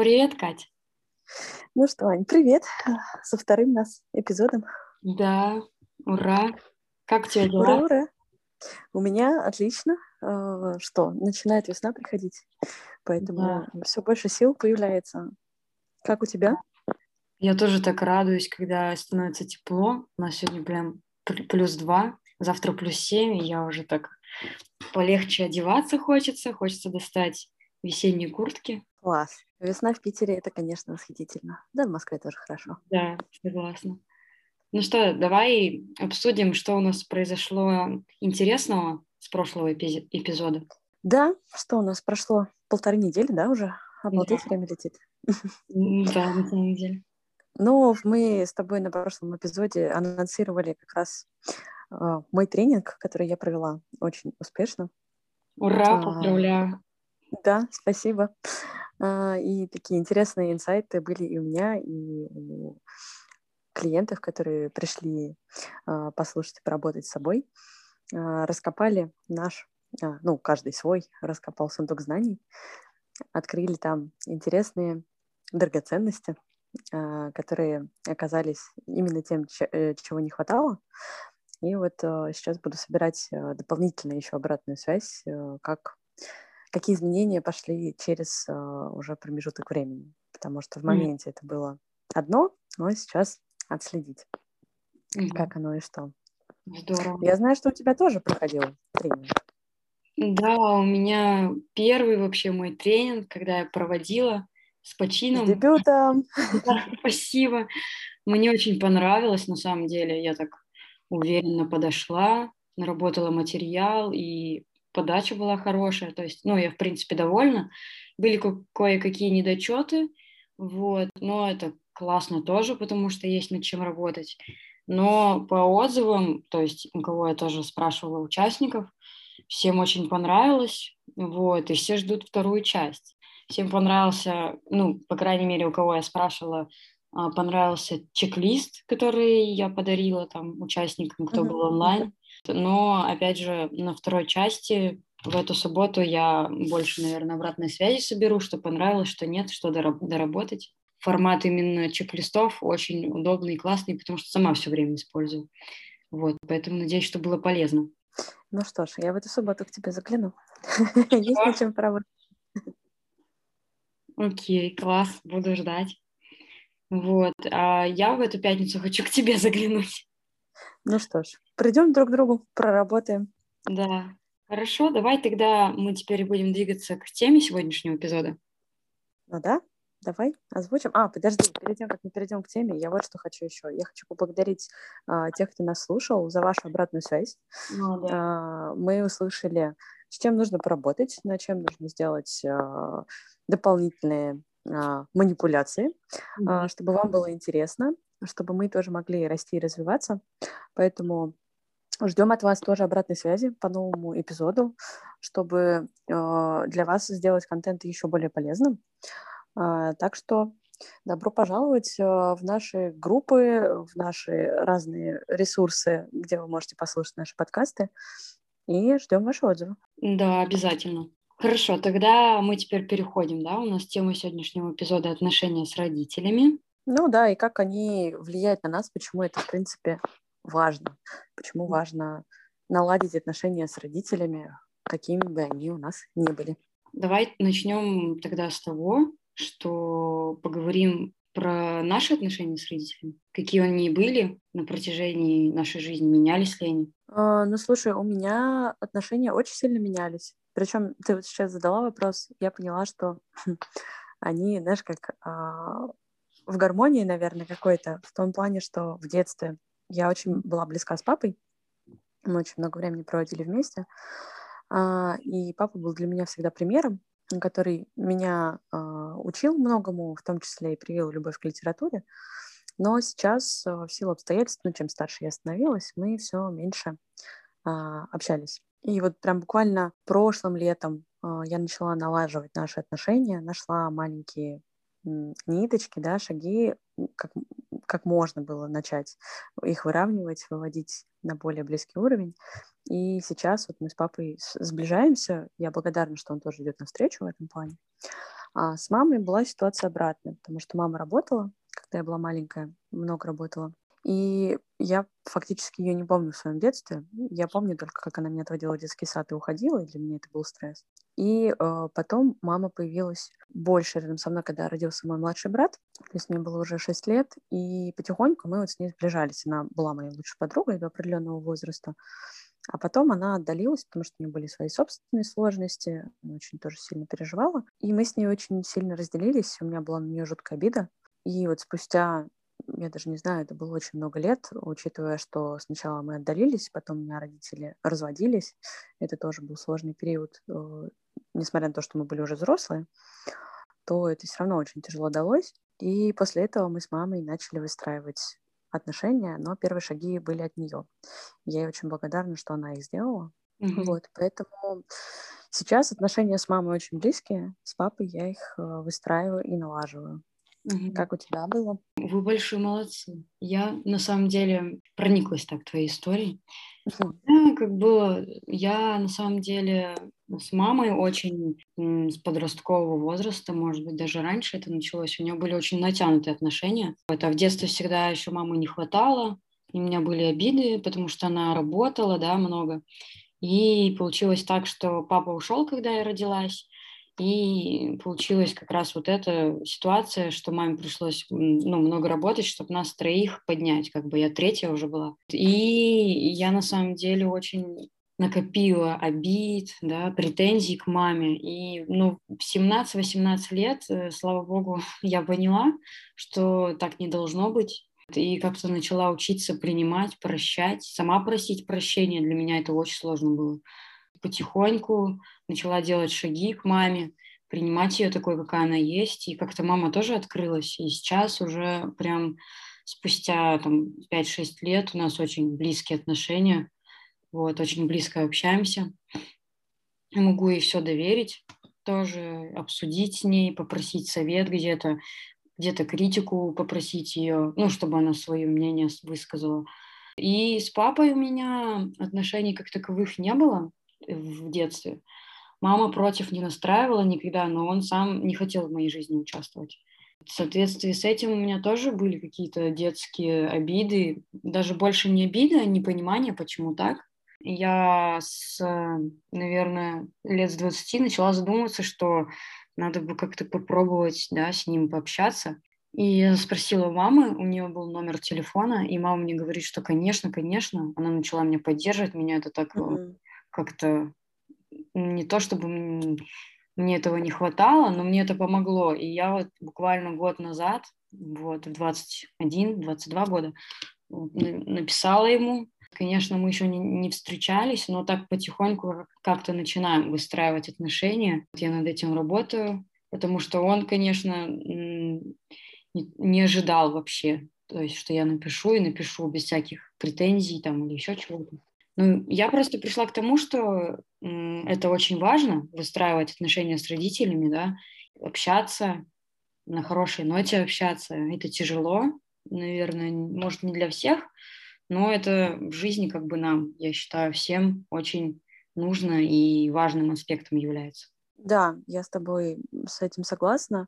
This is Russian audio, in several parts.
Привет, Катя. Ну что, Ань, привет. Со вторым нас эпизодом. Да, ура. Как у тебя дела? Ура, ура. У меня отлично. А, Что, начинает весна приходить, поэтому все больше сил появляется. Как у тебя? Я тоже так радуюсь, когда становится тепло. У нас сегодня прям пл- плюс два, завтра плюс семь, и я уже так полегче одеваться хочется. Хочется достать весенние куртки. Класс. Весна в Питере это, конечно, восхитительно. Да, в Москве тоже хорошо. Да, согласна. Ну что, давай обсудим, что у нас произошло интересного с прошлого эпизода. Да, что у нас прошло полторы недели, да, уже? Обалдеть, Да. время летит. Да, на самом деле. Ну, мы с тобой на прошлом эпизоде анонсировали как раз а, мой тренинг, который я провела очень успешно. Ура, А, поздравляю. Да, спасибо. А, И такие интересные инсайты были и у меня, и у клиентов, которые пришли а, послушать и поработать с собой. А, Раскопали наш, ну, каждый свой, раскопал сундук знаний, открыли там интересные драгоценности, которые оказались именно тем, э, чего не хватало. И вот сейчас буду собирать дополнительно еще обратную связь, а, как какие изменения пошли через а, уже промежуток времени. Потому что в моменте это было одно, но сейчас отследить, Мгм. как оно и что. Здорово. Я знаю, что у тебя тоже проходил тренинг. Да, у меня первый вообще мой тренинг, когда я проводила с С почином. дебютом! Да, спасибо. Мне очень понравилось, на самом деле. Я так уверенно подошла, наработала материал, и подача была хорошая. То есть, ну, я, в принципе, довольна. Были ко- кое-какие недочеты, вот, но это классно тоже, потому что есть над чем работать. Но по отзывам, то есть у кого я тоже спрашивала участников, всем очень понравилось, вот, и все ждут вторую часть. Всем понравился, ну, по крайней мере, у кого я спрашивала, а, понравился чек-лист, который я подарила там участникам, кто Мгм, был онлайн. Но, опять же, на второй части в эту субботу я больше, наверное, обратной связи соберу, что понравилось, что нет, что дораб- доработать. Формат именно чек-листов очень удобный и классный, потому что сама все время использую. Вот, поэтому надеюсь, что было полезно. Ну что ж, я в эту субботу к тебе загляну. Есть над чем поработать. Окей, класс, буду ждать. Вот, а я в эту пятницу хочу к тебе заглянуть. Ну что ж, придем друг к другу, проработаем. Да, хорошо, давай тогда мы теперь будем двигаться к теме сегодняшнего эпизода. Ну да, давай озвучим. А, подожди, перед тем, как мы перейдем к теме, я вот что хочу еще. Я хочу поблагодарить а, тех, кто нас слушал, за вашу обратную связь. Ну, да. А, мы услышали, с чем нужно поработать, над чем нужно сделать а, дополнительные а, манипуляции, а, чтобы вам было интересно, чтобы мы тоже могли расти и развиваться. Поэтому ждем от вас тоже обратной связи по новому эпизоду, чтобы а, для вас сделать контент еще более полезным. А, Так что добро пожаловать а, в наши группы, в наши разные ресурсы, где вы можете послушать наши подкасты. И ждем ваши отзывы. Да, обязательно. Хорошо, тогда мы теперь переходим, да, у нас тема сегодняшнего эпизода отношения с родителями. Ну да, и как они влияют на нас, почему это, в принципе, важно. Почему важно наладить отношения с родителями, какими бы они у нас ни были. Давай начнем тогда с того, что поговорим про наши отношения с родителями, какие они были на протяжении нашей жизни, менялись ли они. А, Ну, слушай, у меня отношения очень сильно менялись. Причем ты вот сейчас задала вопрос, я поняла, что они, знаешь, как а, в гармонии, наверное, какой-то, в том плане, что в детстве я очень была близка с папой, мы очень много времени проводили вместе, а, и папа был для меня всегда примером, который меня а, учил многому, в том числе и привил любовь к литературе. Но сейчас, а, в силу обстоятельств, ну, чем старше я становилась, мы все меньше общались. И вот прям буквально прошлым летом я начала налаживать наши отношения, нашла маленькие ниточки, да, шаги, как, как можно было начать их выравнивать, выводить на более близкий уровень. И сейчас вот мы с папой сближаемся. Я благодарна, что он тоже идет навстречу в этом плане. А с мамой была ситуация обратная, потому что мама работала, когда я была маленькая, много работала. И я фактически ее не помню в своем детстве. Я помню только, как она меня отводила в детский сад и уходила, и для меня это был стресс. И э, потом мама появилась больше рядом со мной, когда родился мой младший брат. То есть мне было уже 6 лет, и потихоньку мы вот с ней сближались. Она была моей лучшей подругой до определенного возраста. А потом она отдалилась, потому что у нее были свои собственные сложности, она очень тоже сильно переживала. И мы с ней очень сильно разделились, у меня была на нее жуткая обида. И вот спустя я даже не знаю, это было очень много лет, учитывая, что сначала мы отдалились, потом у меня родители разводились. Это тоже был сложный период, э, несмотря на то, что мы были уже взрослые, то это все равно очень тяжело далось. И после этого мы с мамой начали выстраивать отношения, но первые шаги были от нее. Я ей очень благодарна, что она их сделала. Mm-hmm. Вот, поэтому сейчас отношения с мамой очень близкие, с папой я их э, выстраиваю и налаживаю. Угу. Как у тебя было? Вы большие молодцы. Я на самом деле прониклась так твоей историей. Угу. Я, как бы я на самом деле с мамой очень с подросткового возраста, может быть, даже раньше это началось. У нее были очень натянутые отношения. Это в детстве всегда еще мамы не хватало. И у меня были обиды, потому что она работала, да, много. И получилось так, что папа ушел, когда я родилась. И получилась как раз вот эта ситуация, что маме пришлось ну, много работать, чтобы нас троих поднять. Как бы я третья уже была. И я на самом деле очень накопила обид, да, претензий к маме. И ну, в 17-18 лет, э, слава богу, я поняла, что так не должно быть. И как-то начала учиться принимать, прощать, сама просить прощения. Для меня это очень сложно было потихоньку начала делать шаги к маме, принимать ее такой, какая она есть. И как-то мама тоже открылась. И сейчас уже прям спустя там, 5-6 лет у нас очень близкие отношения. Вот, очень близко общаемся. Могу ей все доверить, тоже обсудить с ней, попросить совет где-то, где-то критику попросить ее, ну, чтобы она свое мнение высказала. И с папой у меня отношений как таковых не было в детстве. Мама против не настраивала никогда, но он сам не хотел в моей жизни участвовать. В соответствии с этим у меня тоже были какие-то детские обиды, даже больше не обиды, а непонимание, почему так. Я с, наверное, лет с 20 начала задумываться, что надо бы как-то попробовать да, с ним пообщаться. И я спросила мамы, у нее был номер телефона, и мама мне говорит, что, конечно, конечно, она начала меня поддерживать, меня это так mm-hmm как-то не то чтобы мне этого не хватало, но мне это помогло. И я вот буквально год назад, вот в 21-22 года, написала ему. Конечно, мы еще не, не встречались, но так потихоньку как-то начинаем выстраивать отношения. Я над этим работаю, потому что он, конечно, не, ожидал вообще, то есть, что я напишу и напишу без всяких претензий там или еще чего-то. Я просто пришла к тому, что это очень важно, выстраивать отношения с родителями, да, общаться, на хорошей ноте общаться. Это тяжело, наверное, может, не для всех, но это в жизни как бы нам, я считаю, всем очень нужно и важным аспектом является. Да, я с тобой с этим согласна.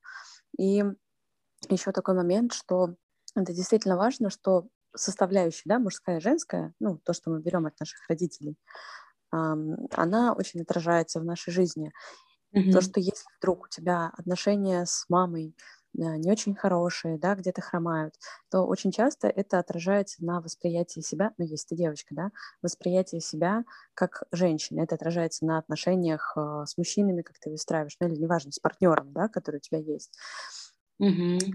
И еще такой момент, что это действительно важно, что составляющая, да, мужская и женская, ну, то, что мы берем от наших родителей, она очень отражается в нашей жизни. Mm-hmm. То, что если вдруг у тебя отношения с мамой не очень хорошие, да, где-то хромают, то очень часто это отражается на восприятии себя, ну, есть ты девочка, да, восприятие себя как женщины. Это отражается на отношениях э, с мужчинами, как ты выстраиваешь, ну, или неважно, с партнером, да, который у тебя есть. Mm-hmm.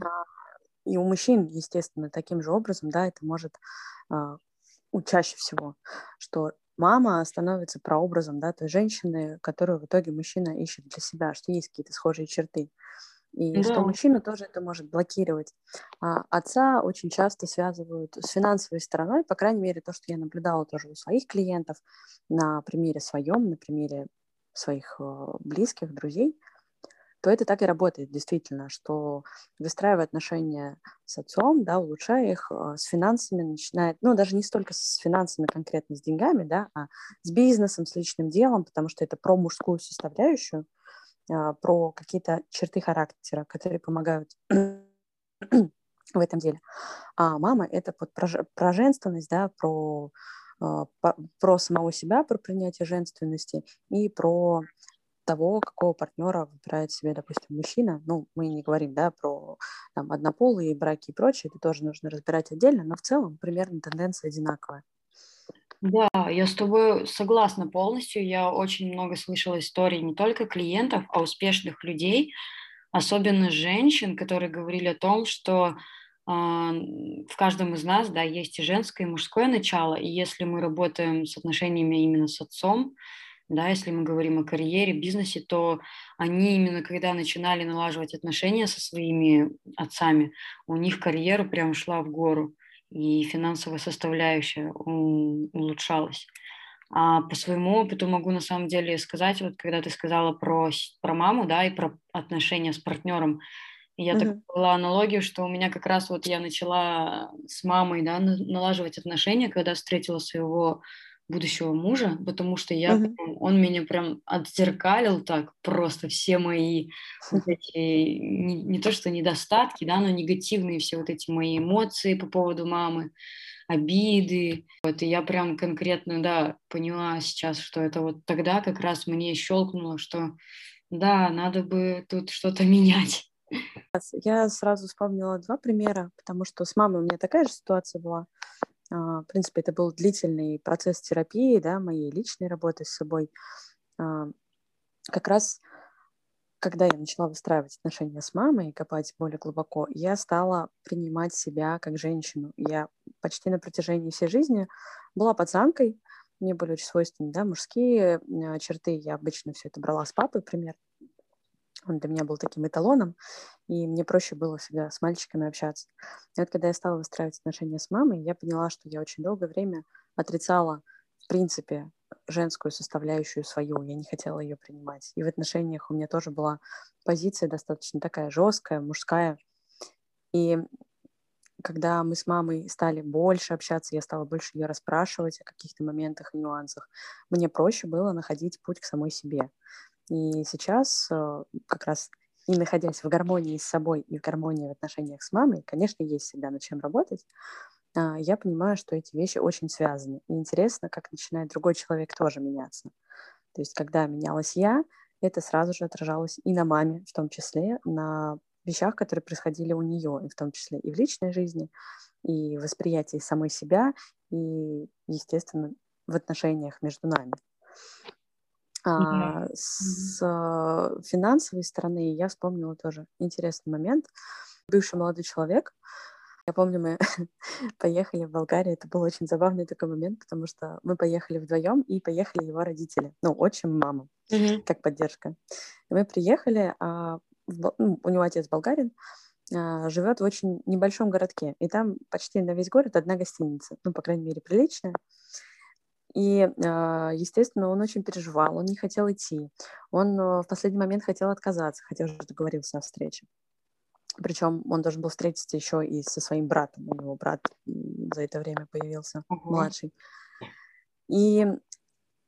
И у мужчин, естественно, таким же образом, да, это может э, чаще всего, что мама становится прообразом, да, той женщины, которую в итоге мужчина ищет для себя, что есть какие-то схожие черты. И да. что мужчина тоже это может блокировать. А отца очень часто связывают с финансовой стороной, по крайней мере, то, что я наблюдала тоже у своих клиентов, на примере своем, на примере своих э, близких, друзей – то это так и работает действительно, что выстраивая отношения с отцом, да, улучшая их, а, с финансами начинает, ну, даже не столько с финансами конкретно, с деньгами, да, а с бизнесом, с личным делом, потому что это про мужскую составляющую, а, про какие-то черты характера, которые помогают в этом деле. А мама — это вот про, про женственность, да, про, а, про самого себя, про принятие женственности и про того, какого партнера выбирает себе, допустим, мужчина. Ну, мы не говорим, да, про там, однополые браки и прочее, это тоже нужно разбирать отдельно, но в целом примерно тенденция одинаковая. Да, я с тобой согласна полностью. Я очень много слышала историй не только клиентов, а успешных людей, особенно женщин, которые говорили о том, что э, в каждом из нас, да, есть и женское, и мужское начало, и если мы работаем с отношениями именно с отцом, да, если мы говорим о карьере, бизнесе, то они именно когда начинали налаживать отношения со своими отцами, у них карьера прям шла в гору, и финансовая составляющая улучшалась. А по своему опыту могу на самом деле сказать, вот когда ты сказала про, про маму, да, и про отношения с партнером, я uh-huh. так была аналогию, что у меня как раз вот я начала с мамой, да, налаживать отношения, когда встретила своего будущего мужа, потому что я, uh-huh. он меня прям отзеркалил так просто все мои вот эти, не, не то что недостатки, да, но негативные все вот эти мои эмоции по поводу мамы, обиды. Вот, и я прям конкретно, да, поняла сейчас, что это вот тогда как раз мне щелкнуло, что да, надо бы тут что-то менять. Я сразу вспомнила два примера, потому что с мамой у меня такая же ситуация была. А, в принципе, это был длительный процесс терапии, да, моей личной работы с собой. А, как раз когда я начала выстраивать отношения с мамой и копать более глубоко, я стала принимать себя как женщину. Я почти на протяжении всей жизни была пацанкой, мне были очень свойственны да, мужские черты. Я обычно все это брала с папы, пример. Он для меня был таким эталоном, и мне проще было всегда с мальчиками общаться. И вот когда я стала выстраивать отношения с мамой, я поняла, что я очень долгое время отрицала, в принципе, женскую составляющую свою, я не хотела ее принимать. И в отношениях у меня тоже была позиция достаточно такая жесткая, мужская. И когда мы с мамой стали больше общаться, я стала больше ее расспрашивать о каких-то моментах и нюансах, мне проще было находить путь к самой себе. И сейчас э, как раз и находясь в гармонии с собой и в гармонии в отношениях с мамой, конечно, есть всегда над чем работать, а, я понимаю, что эти вещи очень связаны. И интересно, как начинает другой человек тоже меняться. То есть, когда менялась я, это сразу же отражалось и на маме, в том числе на вещах, которые происходили у нее, и в том числе и в личной жизни, и в восприятии самой себя, и, естественно, в отношениях между нами. А, с а, финансовой стороны я вспомнила тоже интересный момент. Бывший молодой человек, я помню, мы поехали в Болгарию, это был очень забавный такой момент, потому что мы поехали вдвоем и поехали его родители, ну, отчим, мама, mm-hmm. как поддержка. И мы приехали, а, в, ну, у него отец болгарин, а, живет в очень небольшом городке, и там почти на весь город одна гостиница, ну, по крайней мере, приличная. И, а, естественно, он очень переживал, он не хотел идти. Он а, в последний момент хотел отказаться, хотя уже договорился о встрече. Причем он должен был встретиться еще и со своим братом. У него брат за это время появился, uh-huh. младший. И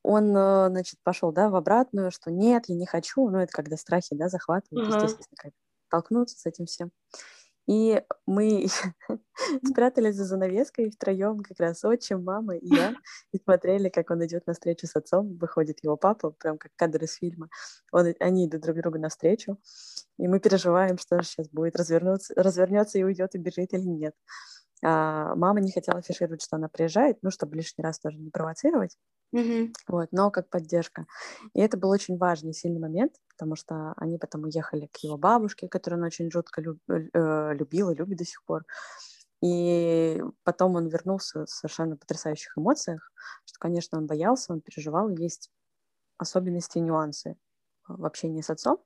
он, а, значит, пошел, да, в обратную, что нет, я не хочу. Ну, это когда страхи, да, захватывают, uh-huh. естественно, как толкнуться с этим всем. И мы спрятались за занавеской втроем, как раз отчим, мама и я, и смотрели, как он идет на встречу с отцом, выходит его папа, прям как кадр из фильма. Он, они идут друг другу навстречу, и мы переживаем, что же сейчас будет, развернуться, развернется и уйдет, и бежит или нет. А мама не хотела афишировать, что она приезжает, ну, чтобы лишний раз тоже не провоцировать. Mm-hmm. Вот, но как поддержка. И это был очень важный, сильный момент, потому что они потом уехали к его бабушке, которую он очень жутко люб, э, любил и любит до сих пор. И потом он вернулся в совершенно потрясающих эмоциях, что, конечно, он боялся, он переживал, есть особенности и нюансы в общении с отцом,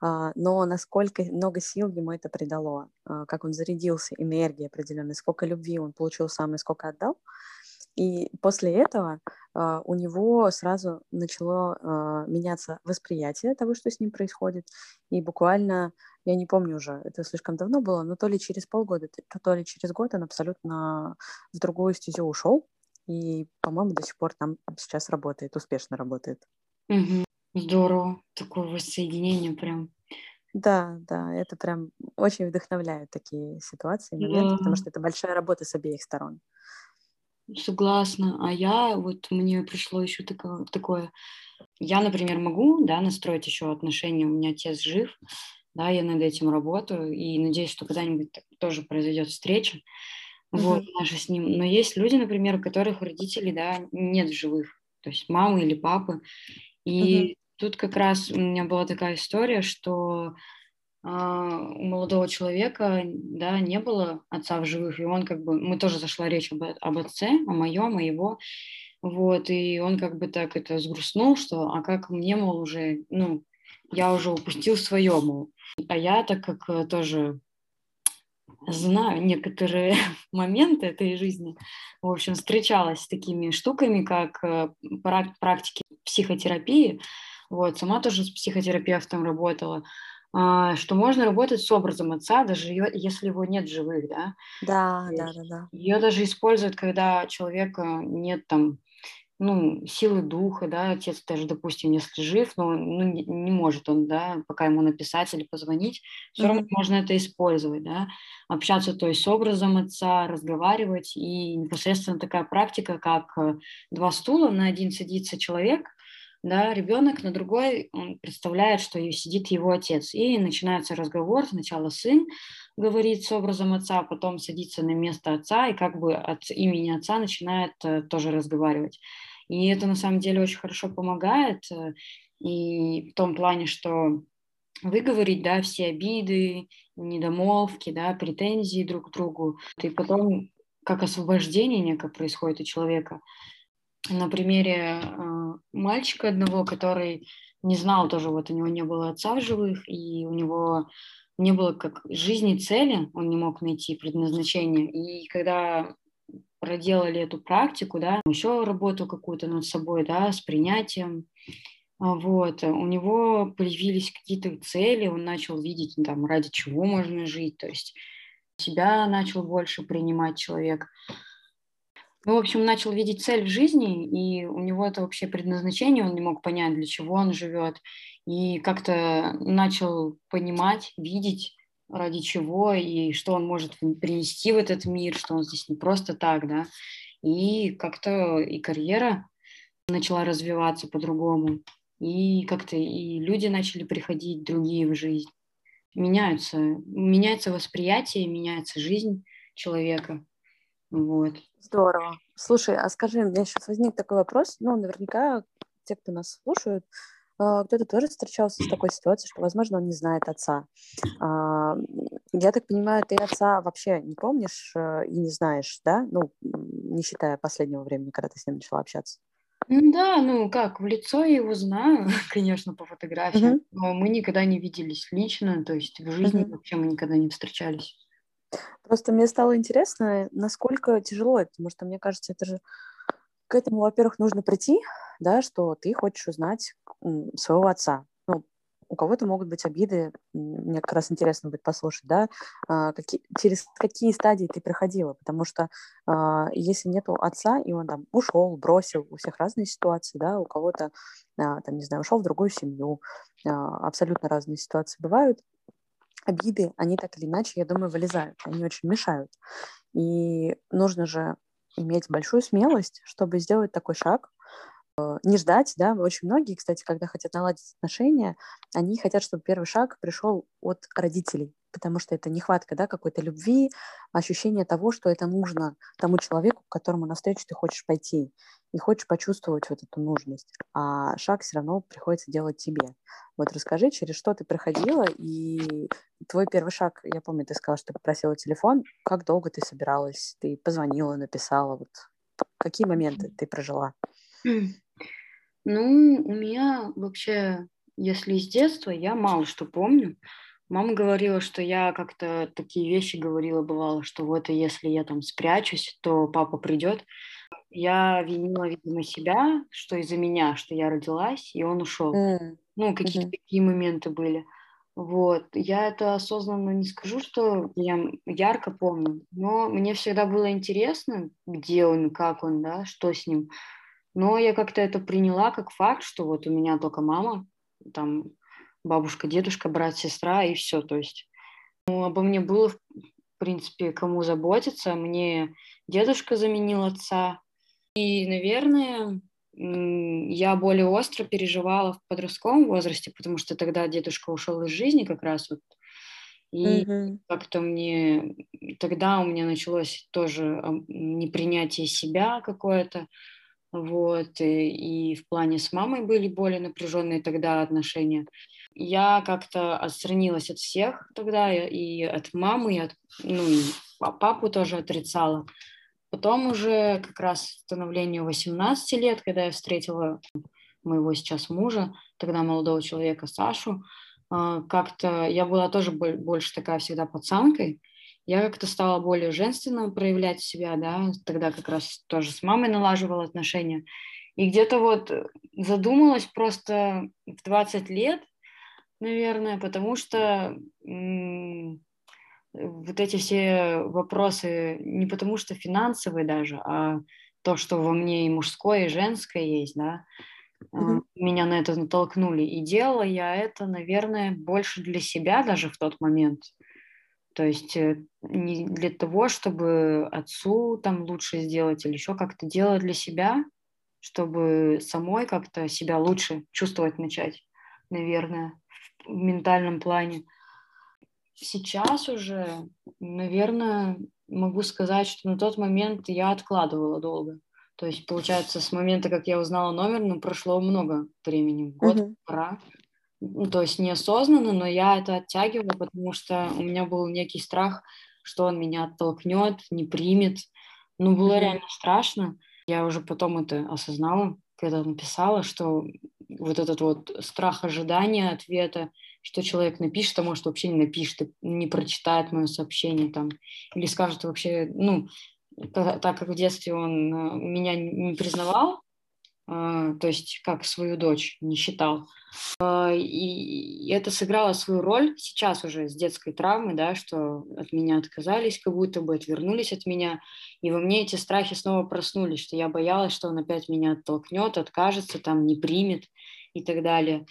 но насколько много сил ему это придало, а, как он зарядился энергией определенной, сколько любви он получил сам и сколько отдал, и после этого uh, у него сразу начало меняться восприятие того, что с ним происходит. И буквально, я не помню уже, это слишком давно было, но то ли через полгода, то ли через год он абсолютно в другую стезю ушел. И, по-моему, до сих пор там сейчас работает, успешно работает. Mm-hmm. Здорово, такое воссоединение прям. Да, да, это прям очень вдохновляет такие ситуации, моменты, да. потому что это большая работа с обеих сторон. Согласна. А я, вот мне пришло еще такое, такое, я, например, могу, да, настроить еще отношения, у меня отец жив, да, я над этим работаю, и надеюсь, что когда-нибудь тоже произойдет встреча, mm-hmm. вот, наша с ним. Но есть люди, например, у которых родителей, да, нет живых, то есть мамы или папы, и mm-hmm. Тут как раз у меня была такая история, что а, у молодого человека, да, не было отца в живых, и он как бы, мы тоже зашла речь об, об отце, о моем, о его, вот, и он как бы так это сгрустнул, что, а как мне, мол, уже, ну, я уже упустил свое, мол. А я, так как тоже знаю некоторые моменты этой жизни, в общем, встречалась с такими штуками, как э, практики психотерапии, вот, сама тоже с психотерапевтом работала, а, что можно работать с образом отца, даже если его нет живых, да? Да, да, да, да. Ее даже используют, когда человека нет там, ну, силы духа, да, отец даже, допустим, если жив, но ну, не, не может он, да, пока ему написать или позвонить, все mm-hmm. равно можно это использовать, да, общаться, то есть с образом отца, разговаривать, и непосредственно такая практика, как э, два стула, на один садится человек, да, ребенок на другой, он представляет, что сидит его отец. И начинается разговор, сначала сын говорит с образом отца, потом садится на место отца и как бы от имени отца начинает э, тоже разговаривать. И это на самом деле очень хорошо помогает, э, и в том плане, что выговорить, да, все обиды, недомолвки, да, претензии друг к другу, и потом как освобождение некое происходит у человека на примере э, мальчика одного, который не знал тоже, вот у него не было отца в живых, и у него не было как жизни цели, он не мог найти предназначение. И когда проделали эту практику, да, еще работу какую-то над собой, да, с принятием, а, вот, у него появились какие-то цели, он начал видеть, ну, там, ради чего можно жить, то есть себя начал больше принимать человек. Ну, в общем, начал видеть цель в жизни, и у него это вообще предназначение, он не мог понять, для чего он живет, и как-то начал понимать, видеть, ради чего и что он может принести в этот мир, что он здесь не просто так, да, и как-то и карьера начала развиваться по-другому, и как-то и люди начали приходить другие в жизнь. Меняются, меняется восприятие, меняется жизнь человека. Вот. Здорово. Слушай, а скажи, у меня сейчас возник такой вопрос. Ну, наверняка те, кто нас слушают, а, кто-то тоже встречался с такой ситуацией, что, возможно, он не знает отца. А, я так понимаю, ты отца вообще не помнишь э, и не знаешь, да? Ну, не считая последнего времени, когда ты с ним начала общаться. Ну да, ну как, в лицо я его знаю, конечно, по фотографиям, uh-huh. но мы никогда не виделись лично, то есть в жизни uh-huh. вообще мы никогда не встречались. Просто мне стало интересно, насколько тяжело это, потому что, мне кажется, это же к этому, во-первых, нужно прийти, да, что ты хочешь узнать своего отца. Ну, у кого-то могут быть обиды, мне как раз интересно будет послушать, да, а, какие, через какие стадии ты проходила, потому что а, если нету отца, и он там ушел, бросил, у всех разные ситуации, да, у кого-то, а, там, не знаю, ушел в другую семью, абсолютно разные ситуации бывают, обиды, они так или иначе, я думаю, вылезают, они очень мешают. И нужно же иметь большую смелость, чтобы сделать такой шаг, э, не ждать, да, очень многие, кстати, когда хотят наладить отношения, они хотят, чтобы первый шаг пришел от родителей, потому что это нехватка, да, какой-то любви, ощущение того, что это нужно тому человеку, к которому навстречу ты хочешь пойти, и хочешь почувствовать вот эту нужность, а шаг все равно приходится делать тебе. Вот расскажи, через что ты проходила, и твой первый шаг, я помню, ты сказала, что ты попросила телефон, как долго ты собиралась, ты позвонила, написала, вот какие моменты ты прожила? Ну, у меня вообще, если с детства, я мало что помню. Мама говорила, что я как-то такие вещи говорила, бывало, что вот если я там спрячусь, то папа придет. Я винила, видимо, себя, что из-за меня, что я родилась, и он ушел. Mm. Ну, какие-то mm-hmm. такие моменты были. Вот. Я это осознанно не скажу, что я ярко помню, но мне всегда было интересно, где он, как он, да, что с ним. Но я как-то это приняла как факт, что вот у меня только мама, там бабушка, дедушка, брат, сестра и все. То есть ну, обо мне было, в принципе, кому заботиться. Мне дедушка заменил отца. И, наверное, я более остро переживала в подростковом возрасте, потому что тогда дедушка ушел из жизни как раз вот. И mm-hmm. как-то мне тогда у меня началось тоже непринятие себя какое-то, вот, и, и в плане с мамой были более напряженные тогда отношения. Я как-то отстранилась от всех тогда, и от мамы, и от, ну, и папу тоже отрицала. Потом уже как раз становлению 18 лет, когда я встретила моего сейчас мужа, тогда молодого человека Сашу, а, как-то я была тоже больше такая всегда пацанкой, я как-то стала более женственно проявлять себя, да, тогда как раз тоже с мамой налаживала отношения. И где-то вот задумалась просто в 20 лет, наверное, потому что м- вот эти все вопросы не потому что финансовые даже, а то, что во мне и мужское, и женское есть, да, mm-hmm. меня на это натолкнули. И делала я это, наверное, больше для себя даже в тот момент. То есть э, не для того, чтобы отцу там лучше сделать или еще как-то делать для себя, чтобы самой как-то себя лучше чувствовать начать, наверное, в ментальном плане. Сейчас уже, наверное, могу сказать, что на тот момент я откладывала долго. То есть, получается, с момента, как я узнала номер, ну, прошло много времени, год, uh-huh. пора то есть неосознанно, но я это оттягиваю, потому что у меня был некий страх, что он меня оттолкнет, не примет. Ну, было mm-hmm. реально страшно. Я уже потом это осознала, когда написала, что вот этот вот страх ожидания ответа, что человек напишет, а может вообще не напишет, не прочитает мое сообщение там, или скажет вообще, ну, так как в детстве он э, меня не признавал, то есть как свою дочь не считал. А, и это сыграло свою роль сейчас уже с детской травмы, да, что от меня отказались, как будто бы отвернулись от меня. И во мне эти страхи снова проснулись, что я боялась, что он опять меня оттолкнет, откажется, там, не примет и так далее.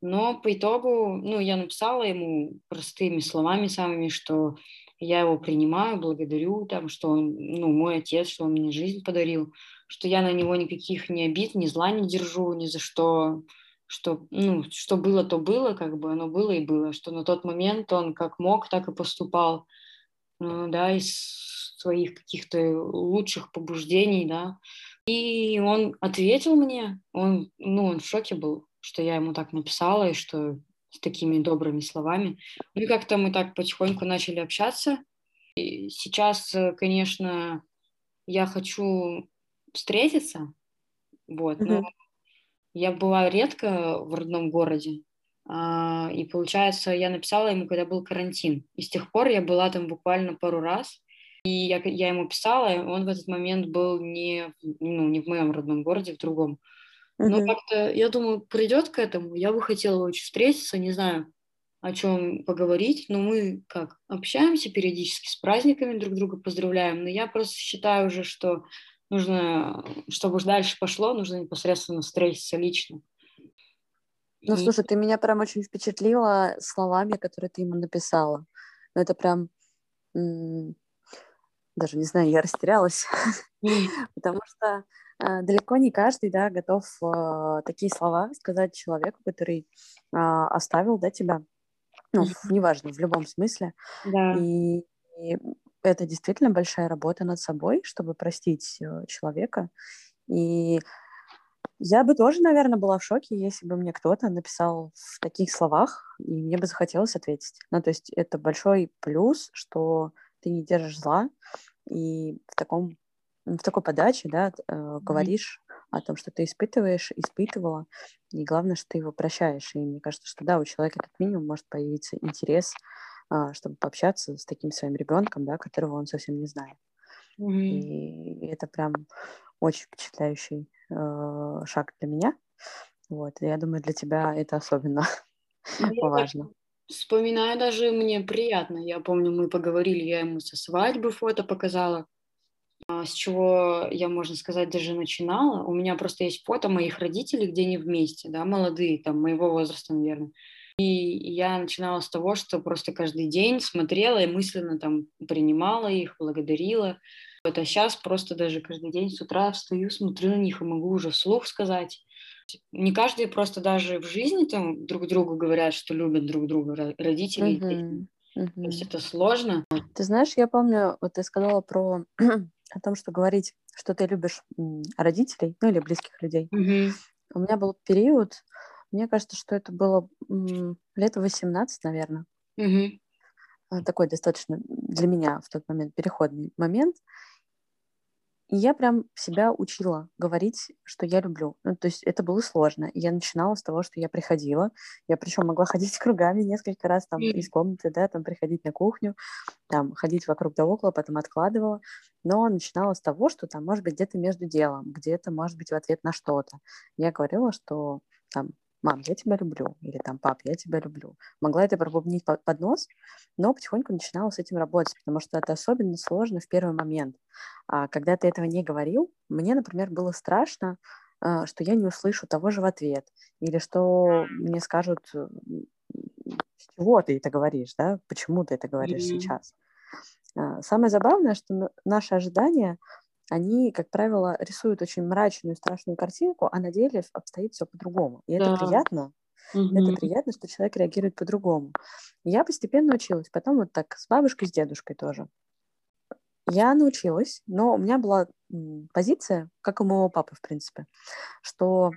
Но по итогу, ну, я написала ему простыми словами самыми, что я его принимаю, благодарю, там, что он, ну, мой отец, что он мне жизнь подарил, что я на него никаких ни обид, ни зла не держу, ни за что, что, ну, что было, то было, как бы оно было и было, что на тот момент он как мог, так и поступал, ну, да, из своих каких-то лучших побуждений, да. И он ответил мне, он, ну, он в шоке был, что я ему так написала, и что с такими добрыми словами. Ну и как-то мы так потихоньку начали общаться. И сейчас, конечно, я хочу встретиться, вот, mm-hmm. но я была редко в родном городе, а, и получается, я написала ему, когда был карантин, и с тех пор я была там буквально пару раз, и я, я ему писала, он в этот момент был не, ну, не в моем родном городе, в другом. Но mm-hmm. как-то, я думаю, придет к этому. Я бы хотела очень встретиться, не знаю, о чем поговорить, но мы как общаемся периодически с праздниками, друг друга поздравляем, но я просто считаю уже, что нужно, чтобы уж дальше пошло, нужно непосредственно встретиться лично. Ну, слушай, ты меня прям очень впечатлила словами, которые ты ему написала. Это прям... Даже не знаю, я растерялась, потому что э, далеко не каждый, да, готов э, такие слова сказать человеку, который э, оставил, да, тебя, ну, неважно, в любом смысле. Да. И, и это действительно большая работа над собой, чтобы простить э, человека. И я бы тоже, наверное, была в шоке, если бы мне кто-то написал в таких словах, и мне бы захотелось ответить. Ну, то есть это большой плюс, что ты не держишь зла, и в таком в такой подаче, да, э, говоришь mm-hmm. о том, что ты испытываешь, испытывала, и главное, что ты его прощаешь. И мне кажется, что да, у человека как минимум может появиться интерес а, чтобы пообщаться с таким своим ребенком, да, которого он совсем не знает. Mm-hmm. И это прям очень впечатляющий э, шаг для меня. Вот, и я думаю, для тебя это особенно ну, важно. Вспоминаю даже, мне приятно. Я помню, мы поговорили, я ему со свадьбы фото показала. а, с чего я, можно сказать, даже начинала. У меня просто есть фото моих родителей, где они вместе, да, молодые, там, моего возраста, наверное. И я начинала с того, что просто каждый день смотрела и мысленно там принимала их, благодарила. Вот, а сейчас просто даже каждый день с утра встаю, смотрю на них и могу уже вслух сказать. Не каждый просто даже в жизни там друг другу говорят, что любят друг друга, родители. Uh-huh. То есть это сложно. Ты знаешь, я помню, вот ты сказала про о том, что говорить, что ты любишь родителей, ну или близких людей. Uh-huh. У меня был период, мне кажется, что это было лет 18, наверное. Uh-huh. Такой достаточно для меня в тот момент переходный момент. И я прям себя учила говорить, что я люблю. Ну, то есть это было сложно. И я начинала с того, что я приходила. Я причем могла ходить кругами несколько раз там из комнаты, да, там приходить на кухню, там ходить вокруг да около, потом откладывала. Но начинала с того, что там, может быть, где-то между делом, где-то, может быть, в ответ на что-то. Я говорила, что там мам, я тебя люблю, или там, пап, я тебя люблю. Могла это пробубнить под нос, но потихоньку начинала с этим работать, потому что это особенно сложно в первый момент. А когда ты этого не говорил, мне, например, было страшно, а, что я не услышу того же в ответ, или что мне скажут, с чего ты это говоришь, да, почему ты это говоришь mm-hmm. сейчас. А, самое забавное, что наши ожидания — они, как правило, рисуют очень мрачную, страшную картинку, а на деле обстоит все по-другому. И да. это приятно. Угу. Это приятно, что человек реагирует по-другому. Я постепенно училась. Потом вот так с бабушкой, с дедушкой тоже. Я научилась, но у меня была позиция, как у моего папы, в принципе, что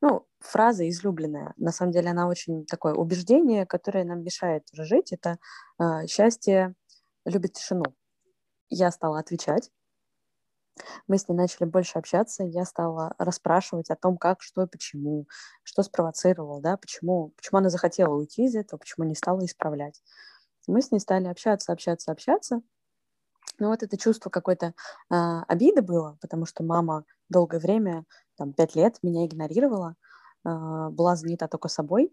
ну, фраза излюбленная. На самом деле она очень такое убеждение, которое нам мешает жить. Это э, счастье любит тишину. Я стала отвечать мы с ней начали больше общаться, я стала расспрашивать о том, как, что и почему, что спровоцировало, да, почему, почему она захотела уйти из этого, почему не стала исправлять. Мы с ней стали общаться, общаться, общаться. Но вот это чувство какой-то э, обиды было, потому что мама долгое время, там, пять лет меня игнорировала, э, была занята только собой.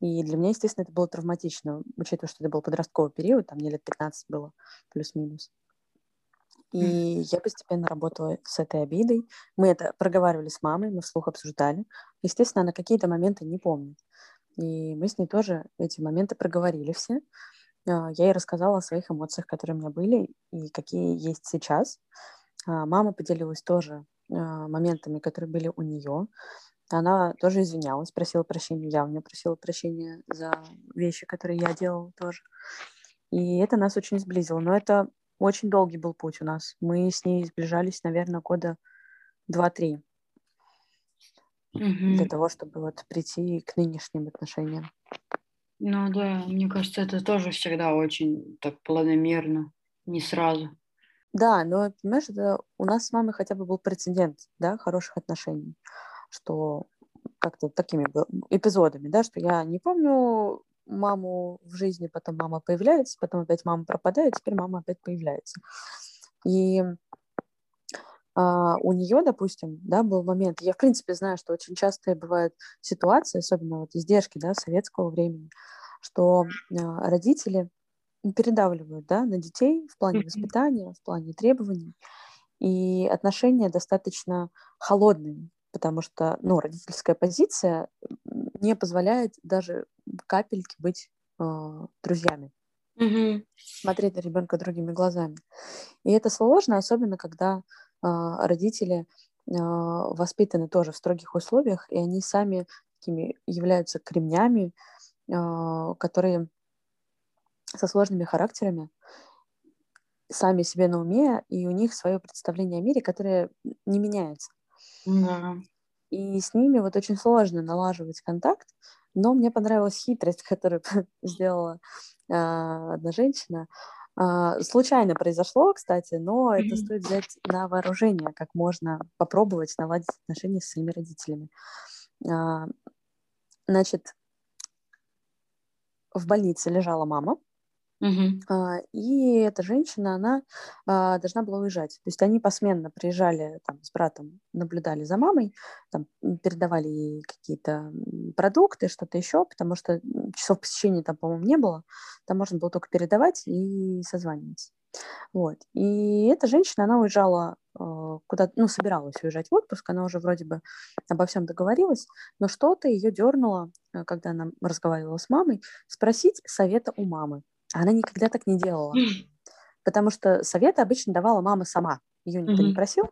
И для меня, естественно, это было травматично, учитывая, что это был подростковый период, там мне лет 15 было, плюс-минус. И я постепенно работала с этой обидой. Мы это проговаривали с мамой, мы вслух обсуждали. Естественно, она какие-то моменты не помнит. И мы с ней тоже эти моменты проговорили все. А, я ей рассказала о своих эмоциях, которые у меня были и какие есть сейчас. А, мама поделилась тоже а, моментами, которые были у нее. Она тоже извинялась, просила прощения. Я у нее просила прощения за вещи, которые я делала тоже. И это нас очень сблизило. Но это очень долгий был путь у нас. Мы с ней сближались, наверное, года два-три угу. для того, чтобы вот прийти к нынешним отношениям. Ну да, мне кажется, это тоже всегда очень так планомерно, не сразу. Да, но, понимаешь, это у нас с мамой хотя бы был прецедент, да, хороших отношений, что как-то такими эпизодами, да, что я не помню маму в жизни, потом мама появляется, потом опять мама пропадает, теперь мама опять появляется. И а, у нее, допустим, да, был момент, я в принципе знаю, что очень часто бывают ситуации, особенно вот издержки, да, советского времени, что а, родители передавливают, да, на детей в плане воспитания, в плане требований, и отношения достаточно холодные, потому что, ну, родительская позиция не позволяет даже капельки быть э, друзьями. Mm-hmm. Смотреть на ребенка другими глазами. И это сложно, особенно когда э, родители э, воспитаны тоже в строгих условиях, и они сами такими являются кремнями, э, которые со сложными характерами, сами себе на уме, и у них свое представление о мире, которое не меняется. Да. И с ними вот очень сложно налаживать контакт, но мне понравилась хитрость, которую сделала э, одна женщина. Э, случайно произошло, кстати, но mm-hmm. это стоит взять на вооружение, как можно попробовать наладить отношения с своими родителями. Э, значит, в больнице лежала мама, А, и эта женщина, она а, должна была уезжать. То есть они посменно приезжали там, с братом, наблюдали за мамой, там, передавали ей какие-то продукты, что-то еще, потому что часов посещения там, по-моему, не было. Там можно было только передавать и созваниваться. Вот. И эта женщина, она уезжала э, куда ну, собиралась уезжать в отпуск, она уже вроде бы обо всем договорилась, но что-то ее дернуло, когда она разговаривала с мамой, спросить совета у мамы. Она никогда так не делала, потому что советы обычно давала мама сама, ее никто mm-hmm. не просил,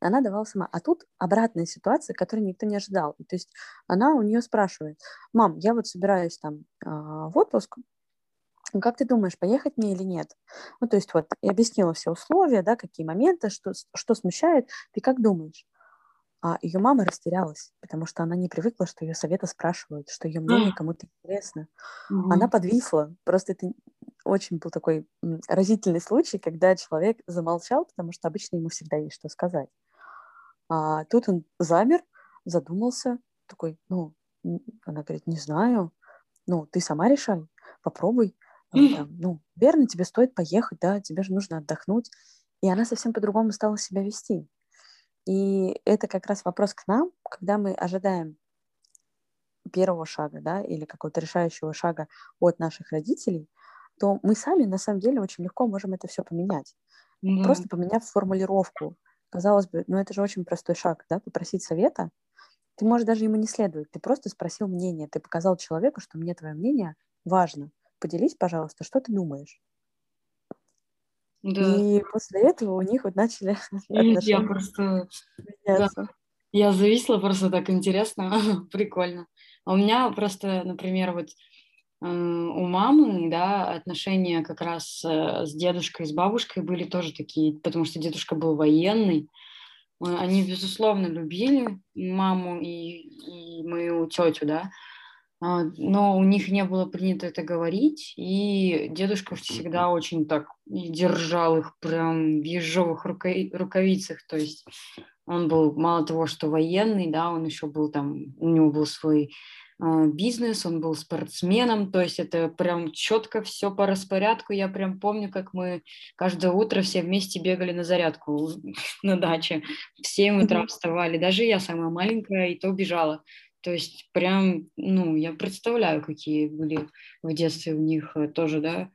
она давала сама. А тут обратная ситуация, которую никто не ожидал. То есть она у нее спрашивает, мам, я вот собираюсь там э, в отпуск, как ты думаешь, поехать мне или нет? Ну, то есть вот я объяснила все условия, да, какие моменты, что, что смущает. Ты как думаешь? А ее мама растерялась, потому что она не привыкла, что ее советы спрашивают, что ее мнение кому-то интересно. Угу. Она подвисла. Просто это очень был такой разительный случай, когда человек замолчал, потому что обычно ему всегда есть что сказать. А тут он замер, задумался, такой, ну, она говорит, не знаю, ну, ты сама решай, попробуй. Там, ну, верно, тебе стоит поехать, да, тебе же нужно отдохнуть. И она совсем по-другому стала себя вести. И это как раз вопрос к нам, когда мы ожидаем первого шага, да, или какого-то решающего шага от наших родителей, то мы сами на самом деле очень легко можем это все поменять. Mm-hmm. Просто поменяв формулировку. Казалось бы, ну это же очень простой шаг, да, попросить совета. Ты можешь даже ему не следовать, ты просто спросил мнение, ты показал человеку, что мне твое мнение важно. Поделись, пожалуйста, что ты думаешь. Да. И после этого у них вот начали Я просто... Да. Я зависла, просто так интересно, прикольно. А у меня просто, например, вот у мамы, да, отношения как раз э, с дедушкой, с бабушкой были тоже такие, потому что дедушка был военный. Э, они, безусловно, любили маму и, и мою тетю, да, а, но у них не было принято это говорить, и дедушка всегда очень так держал их прям в ежовых рукавицах, то есть он был мало того, что военный, да, он еще был там, у него был свой бизнес, он был спортсменом, то есть это прям четко все по распорядку. Я прям помню, как мы каждое утро все вместе бегали на зарядку на даче, в 7 утра вставали, даже я самая маленькая, и то бежала. То есть прям, ну, я представляю, какие были в детстве у них э, тоже, да,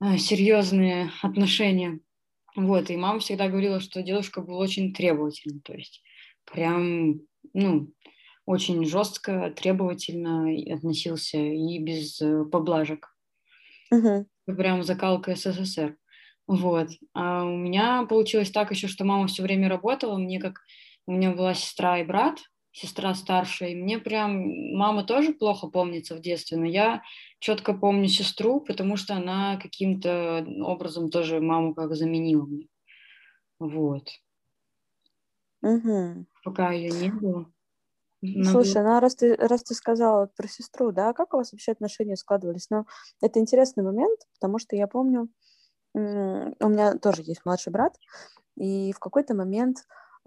э, серьезные отношения. Вот, и мама всегда говорила, что дедушка был очень требовательный, то есть прям, ну, очень жестко, требовательно относился и без э, поблажек. Угу. Прям закалка СССР. Вот. А у меня получилось так еще, что мама все время работала, мне как у меня была сестра и брат, сестра старшая, и мне прям мама тоже плохо помнится в детстве, но я четко помню сестру, потому что она каким-то образом тоже маму как заменила мне. Вот. Угу. Пока ее не было. Слушай, ну раз ты, раз ты сказала про сестру, да, как у вас вообще отношения складывались? Ну, это интересный момент, потому что я помню, у меня тоже есть младший брат, и в какой-то момент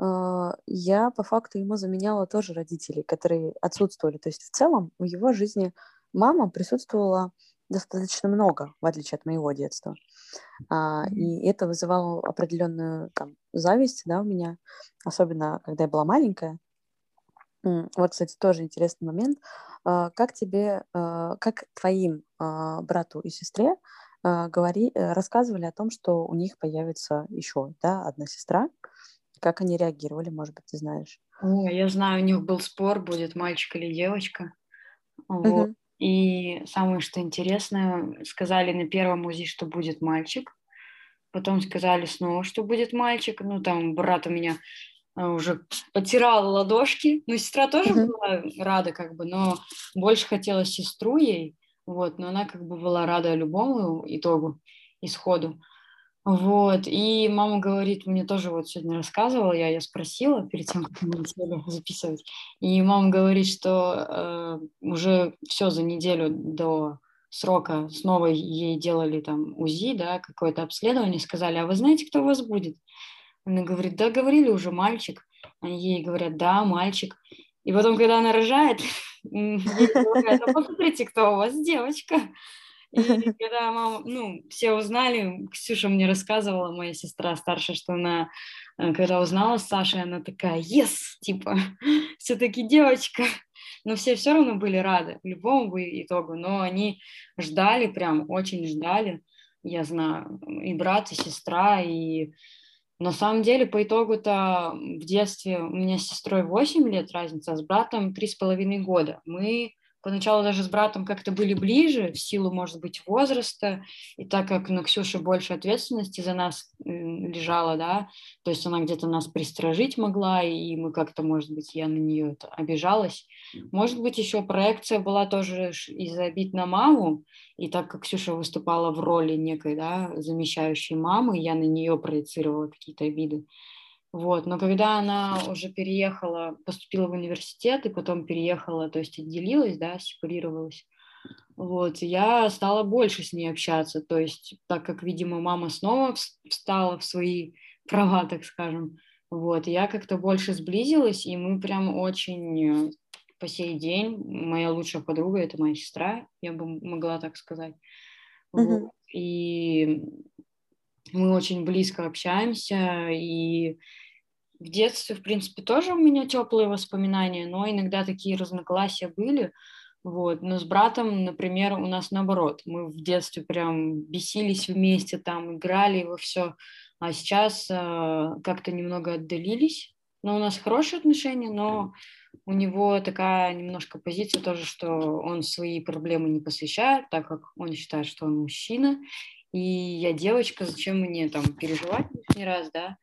а, я по факту ему заменяла тоже родителей, которые отсутствовали. То есть в целом в его жизни мама присутствовала достаточно много, в отличие от моего детства. А, и это вызывало определенную там, зависть да, у меня, особенно когда я была маленькая. Вот, кстати, тоже интересный момент. А, как тебе, как твоим брату и сестре говори, э, рассказывали о том, что у них появится еще да, одна сестра, как они реагировали, может быть, ты знаешь? О, я знаю, у них был спор, будет мальчик или девочка. Вот. Угу. И самое, что интересное, сказали на первом УЗИ, что будет мальчик. Потом сказали снова, что будет мальчик. Ну, там брат у меня а, уже потирал ладошки. Ну, сестра тоже uh была рада, как бы, но больше хотела сестру ей. Вот, но она как бы была рада любому итогу, исходу. Вот, и мама говорит, мне тоже вот сегодня рассказывала, я ее спросила перед тем, как мы сели записывать, и мама говорит, что э, уже все за неделю до срока снова ей делали там УЗИ, да, какое-то обследование, сказали, а вы знаете, кто у вас будет? Она говорит, да, говорили уже мальчик. Они ей говорят, да, мальчик. И потом, когда она рожает, говорят, а посмотрите, кто у вас девочка. И когда мама, ну, все узнали, Ксюша мне рассказывала, моя сестра старшая, что она, э, когда узнала Сашей, она такая, yes, типа, все-таки девочка. Но все все равно были рады любому итогу, но они ждали, прям очень ждали. я знаю, и брат, и сестра, и на самом деле, по итогу-то в детстве у меня с сестрой 8 лет разница, а с братом 3,5 года. Мы поначалу даже с братом как-то были ближе, в силу, может быть, возраста, и так как на Ксюше больше ответственности за нас лежала, да, то есть она где-то нас пристражить могла, и мы как-то, может быть, я на нее обижалась. Может быть, еще проекция была тоже из-за обид на маму, и так как Ксюша выступала в роли некой, да, замещающей мамы, я на нее проецировала какие-то обиды. Вот. Но когда она уже переехала, поступила в университет и потом переехала, то есть отделилась, да, сепарировалась, вот, я стала больше с ней общаться, то есть так как, видимо, мама снова встала в свои права, так скажем, вот, я как-то больше сблизилась, и мы прям очень по сей день, моя лучшая подруга, это моя сестра, я бы могла так сказать, mm-hmm. вот, и мы очень близко общаемся, и в детстве, в принципе, тоже у меня теплые воспоминания, но иногда такие разногласия были. Вот. Но с братом, например, у нас наоборот. Мы в детстве прям бесились вместе, там играли во все. А сейчас э, как-то немного отдалились. Но у нас хорошие отношения, но у него такая немножко позиция тоже, что он свои проблемы не посвящает, так как он считает, что он мужчина, и я девочка, зачем мне там переживать лишний раз, да?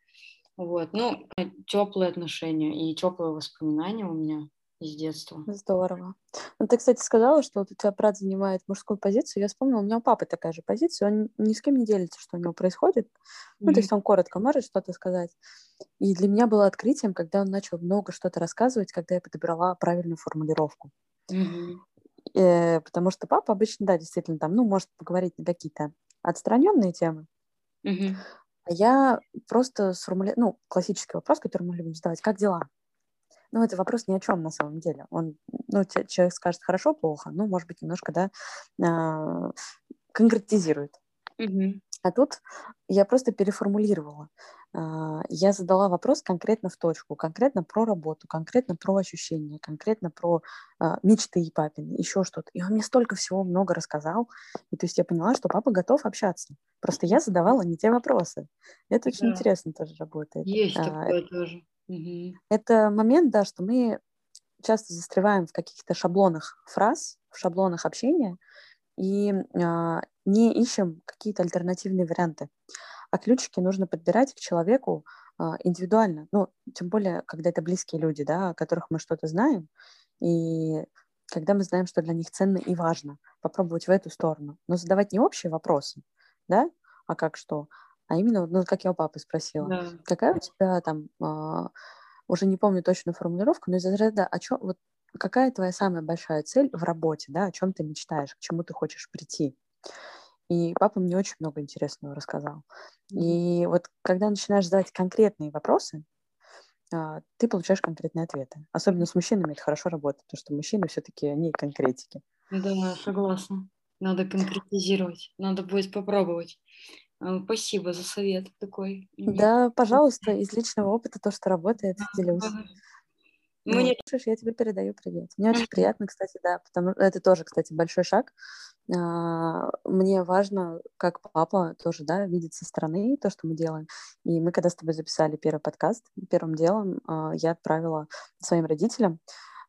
Вот, ну, э, теплые отношения и теплые воспоминания у меня из детства. Здорово. Ну, ты, кстати, сказала, что вот у тебя брат занимает мужскую позицию. Я вспомнила, у меня у папы такая же позиция. Он ни с кем не делится, что у него происходит. Mm-hmm. Ну, то есть он коротко может что-то сказать. И для меня было открытием, когда он начал много что-то рассказывать, когда я подобрала правильную формулировку. Mm-hmm. Э, потому что папа обычно, да, действительно, там, ну, может поговорить на какие-то отстраненные темы. Mm-hmm. А я просто сформулирую, ну, классический вопрос, который мы любим задавать, как дела? Ну, это вопрос ни о чем на самом деле. Он, ну, человек скажет хорошо, плохо, ну, может быть, немножко, да, э, конкретизирует. Mm-hmm. А тут я просто переформулировала. А, я задала вопрос конкретно в точку, конкретно про работу, конкретно про ощущения, конкретно про а, мечты и папины, еще что-то. И он мне столько всего много рассказал. И то есть я поняла, что папа готов общаться. Просто я задавала не те вопросы. Это очень да. интересно тоже работает. Есть а, такое тоже. Это момент, да, что мы часто застреваем в каких-то шаблонах фраз, в шаблонах общения и а, не ищем какие-то альтернативные варианты а ключики нужно подбирать к человеку а, индивидуально. Ну, тем более, когда это близкие люди, да, о которых мы что-то знаем, и когда мы знаем, что для них ценно и важно, попробовать в эту сторону. Но задавать не общие вопросы, да, а как что, а именно, ну, как я у папы спросила, да. какая у тебя там, э, уже не помню точную формулировку, но из разряда, а чё, вот какая твоя самая большая цель в работе, да, о чем ты мечтаешь, к чему ты хочешь прийти. И папа мне очень много интересного рассказал. И вот когда начинаешь задавать конкретные вопросы, а, ты получаешь конкретные ответы. Особенно с мужчинами это хорошо работает, потому что мужчины все-таки они конкретики. Да, согласна. Надо конкретизировать, надо будет попробовать. А, спасибо за совет такой. Да, пожалуйста, из личного опыта то, что работает, делюсь. Мне... Ну, слушай, я тебе передаю привет. Мне очень приятно, кстати, да, потому это тоже, кстати, большой шаг. А, мне важно, как папа тоже, да, видит со стороны то, что мы делаем. И мы, когда с тобой записали первый подкаст, первым делом а, я отправила своим родителям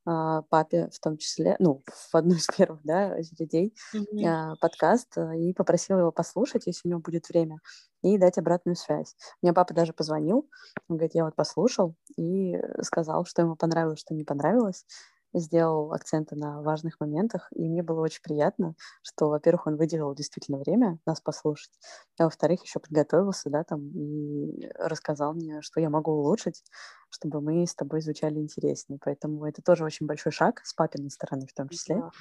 а, папе в том числе, ну, в одну из первых, да, очередей mm-hmm. подкаст и попросила его послушать, если у него будет время, и дать обратную связь. Мне папа даже позвонил, он говорит, я вот послушал и сказал, что ему понравилось, что не понравилось, сделал акценты на важных моментах, и мне было очень приятно, что, во-первых, он выделил действительно время нас послушать, а во-вторых, еще подготовился, да, там, и рассказал мне, что я могу улучшить, чтобы мы с тобой звучали интереснее. Поэтому это тоже очень большой шаг с папиной стороны в том числе. Да.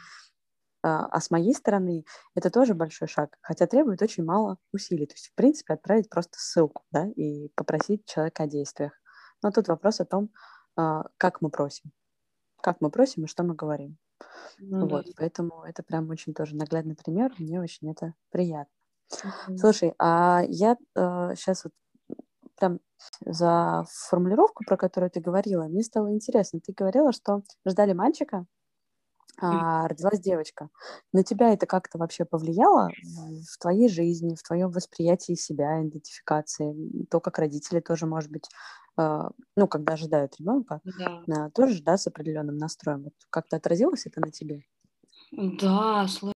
А, а с моей стороны это тоже большой шаг, хотя требует очень мало усилий. То есть, в принципе, отправить просто ссылку, да, и попросить человека о действиях. Но тут вопрос о том, а, как мы просим как мы просим и что мы говорим. Ну, вот, да. поэтому это прям очень тоже наглядный пример, мне очень это приятно. Mm-hmm. Слушай, а я э, сейчас вот прям за формулировку, про которую ты говорила, мне стало интересно. Ты говорила, что ждали мальчика, а, родилась девочка. На тебя это как-то вообще повлияло в твоей жизни, в твоем восприятии себя, идентификации? То, как родители тоже, может быть, ну, когда ожидают ребенка, да. э, тоже, да, с определенным настроем. Вот как-то отразилось это на тебе? Да, слушай,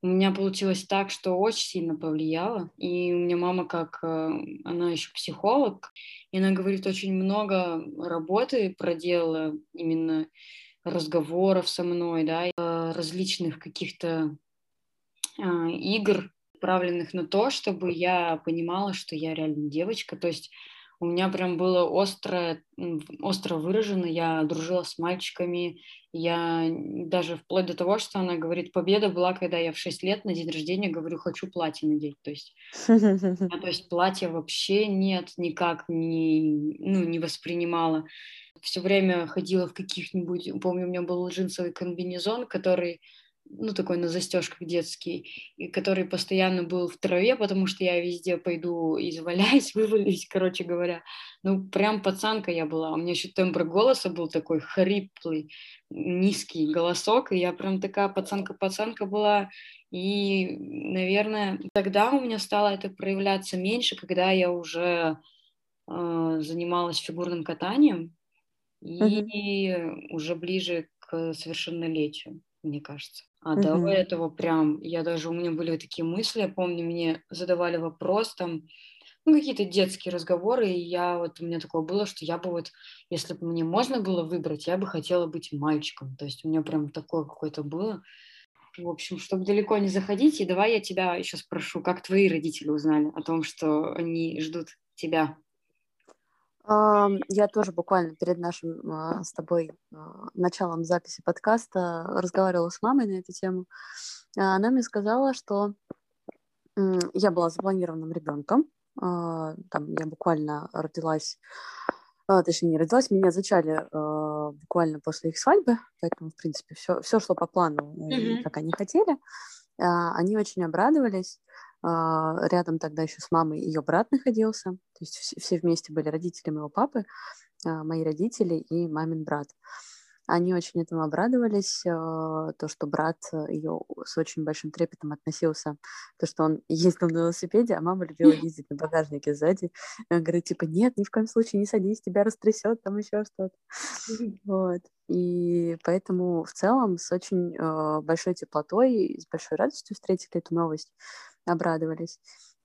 у меня получилось так, что очень сильно повлияло. И у меня мама, как э, она еще психолог, и она говорит, очень много работы проделала именно разговоров со мной, да, э, различных каких-то э, игр, направленных на то, чтобы я понимала, что я реально девочка. То есть у меня прям было остро, остро выражено, я дружила с мальчиками, я даже вплоть до того, что она говорит, победа была, когда я в 6 лет на день рождения говорю, хочу платье надеть, то есть, то есть платья вообще нет, никак не, ну, не воспринимала. Все время ходила в каких-нибудь, помню, у меня был джинсовый комбинезон, который ну, такой на застежках детский, и который постоянно был в траве, потому что я везде пойду и заваляюсь, вывалюсь, короче говоря. Ну, прям пацанка я была. У меня еще тембр голоса был такой хриплый, низкий голосок, и я прям такая пацанка-пацанка была. И, наверное, тогда у меня стало это проявляться меньше, когда я уже э, занималась фигурным катанием и mm-hmm. уже ближе к совершеннолетию, мне кажется. А угу. до этого прям, я даже, у меня были такие мысли, я помню, мне задавали вопрос там, ну, какие-то детские разговоры, и я вот, у меня такое было, что я бы вот, если бы мне можно было выбрать, я бы хотела быть мальчиком, то есть у меня прям такое какое-то было. В общем, чтобы далеко не заходить, и давай я тебя еще спрошу, как твои родители узнали о том, что они ждут тебя? Я тоже буквально перед нашим а, с тобой а, началом записи подкаста разговаривала с мамой на эту тему. А, она мне сказала, что я была запланированным ребенком. Там я буквально родилась, точнее не родилась, меня зачали буквально после их свадьбы, поэтому в принципе все все шло по плану, mm-hmm. как они хотели. Они очень обрадовались. А, рядом тогда еще с мамой ее брат находился. То есть все вместе были родители моего папы, а, мои родители и мамин брат. Они очень этому обрадовались, а, то, что брат ее с очень большим трепетом относился, то, что он ездил на велосипеде, а мама любила ездить на багажнике сзади. Он говорит, типа, нет, ни в коем случае не садись, тебя растрясет, там еще что-то. Вот. И поэтому в целом с очень большой теплотой и с большой радостью встретили эту новость обрадовались.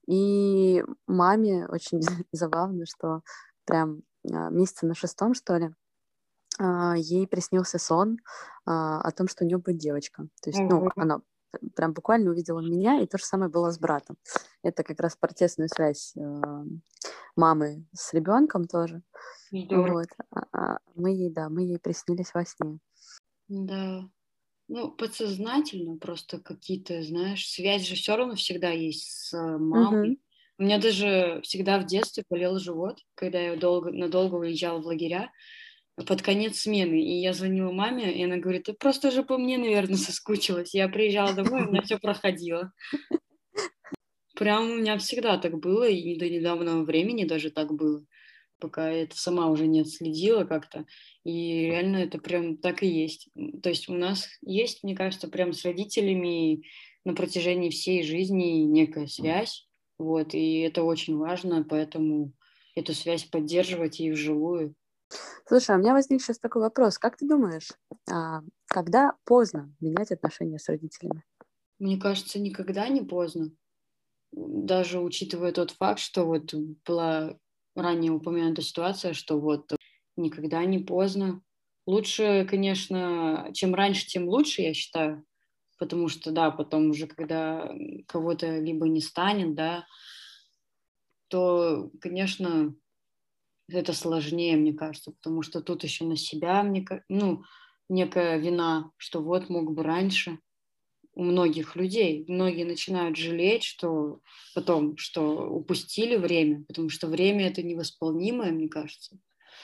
И маме очень забавно, что прям а, месяца на шестом, что ли, а, ей приснился сон а, о том, что у нее будет девочка. То есть, ну, она прям буквально увидела меня, и то же самое было с братом. Это как раз протестную связь мамы с ребенком тоже. Вот. Мы ей, да, мы ей приснились во сне. Да. Ну, подсознательно просто какие-то, знаешь, связь же все равно всегда есть с э, мамой. Угу. У меня даже всегда в детстве болел живот, когда я долго, надолго уезжала в лагеря под конец смены. И я звонила маме, и она говорит, ты просто же по мне, наверное, соскучилась. Я приезжала домой, у меня все проходило. Прям у меня всегда так было, и до недавнего времени даже так было пока я это сама уже не отследила как-то. И реально это прям так и есть. То есть у нас есть, мне кажется, прям с родителями на протяжении всей жизни некая связь. Вот, и это очень важно, поэтому эту связь поддерживать и вживую. Слушай, а у меня возник сейчас такой вопрос. Как ты думаешь, а, когда поздно менять отношения с родителями? Мне кажется, никогда не поздно. Даже учитывая тот факт, что вот была ранее упомянута ситуация, что вот никогда не поздно. Лучше, конечно, чем раньше, тем лучше, я считаю, потому что, да, потом уже, когда кого-то либо не станет, да, то, конечно, это сложнее, мне кажется, потому что тут еще на себя, мне, ну, некая вина, что вот мог бы раньше у многих людей. Многие начинают жалеть, что потом, что упустили время, потому что время это невосполнимое, мне кажется,